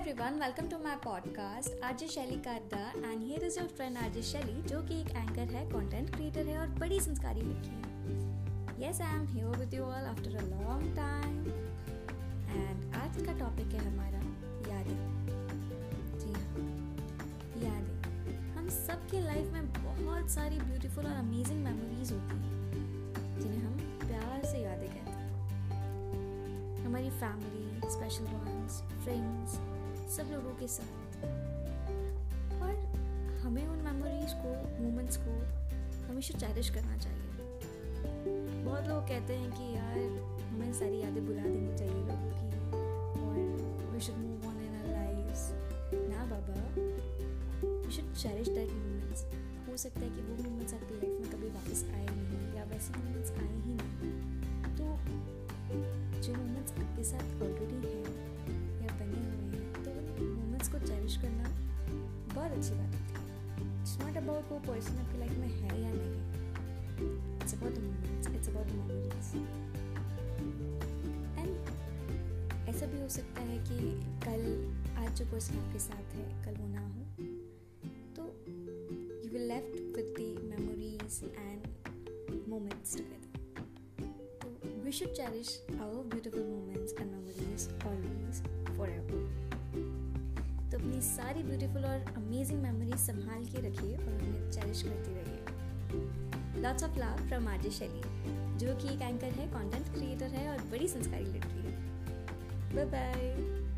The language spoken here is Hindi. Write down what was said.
Welcome to my podcast RJ Shaily कादा and here is your friend RJ Shaily जो कि एक एंकर है कंटेंट क्रिएटर है और बड़ी संस्कारी लड़की है। Yes I am here with you all after a long time and आज का टॉपिक है हमारा यादें। जी हाँ यादें। हम सबके लाइफ में बहुत सारी ब्यूटीफुल और अमेजिंग मेमोरीज होती हैं, जिन्हें हम प्यार से यादें कहते हैं। हमारी फैमिली स्पेशल वंस फ्रेंड्स सब लोगों के साथ। और हमें उन मेमोरीज को मोमेंट्स को हमेशा चैरिश करना चाहिए। बहुत लोग कहते हैं कि यार, हमें सारी यादें बुला देनी चाहिए लोगों की, और we should move on in our lives ना बाबा we should cherish that moments हो सकता है कि वो मोमेंट्स आपकी लाइफ में कभी वापस आए नहीं, या वैसे मोमेंट्स आए ही नहीं। तो जो मोमेंट्स आपके साथ ऑलरेडी हैं बहुत अच्छी बात है। इट्स नॉट अबाउट वो पर्सन आपकी लाइफ में है या नहीं? It's about moments it's about memories and ऐसा भी हो सकता है कि कल आज जो पर्सन आपके साथ है, कल वो ना हो तो you will left with the memories and moments together we should cherish our beautiful अपनी सारी ब्यूटीफुल और अमेजिंग मेमोरी संभाल के रखिए और उन्हें चेरिश करते रहिए। Lots of love from RJ Shaily जो कि एक एंकर है कंटेंट क्रिएटर है और बड़ी संस्कारी लड़की है। Bye bye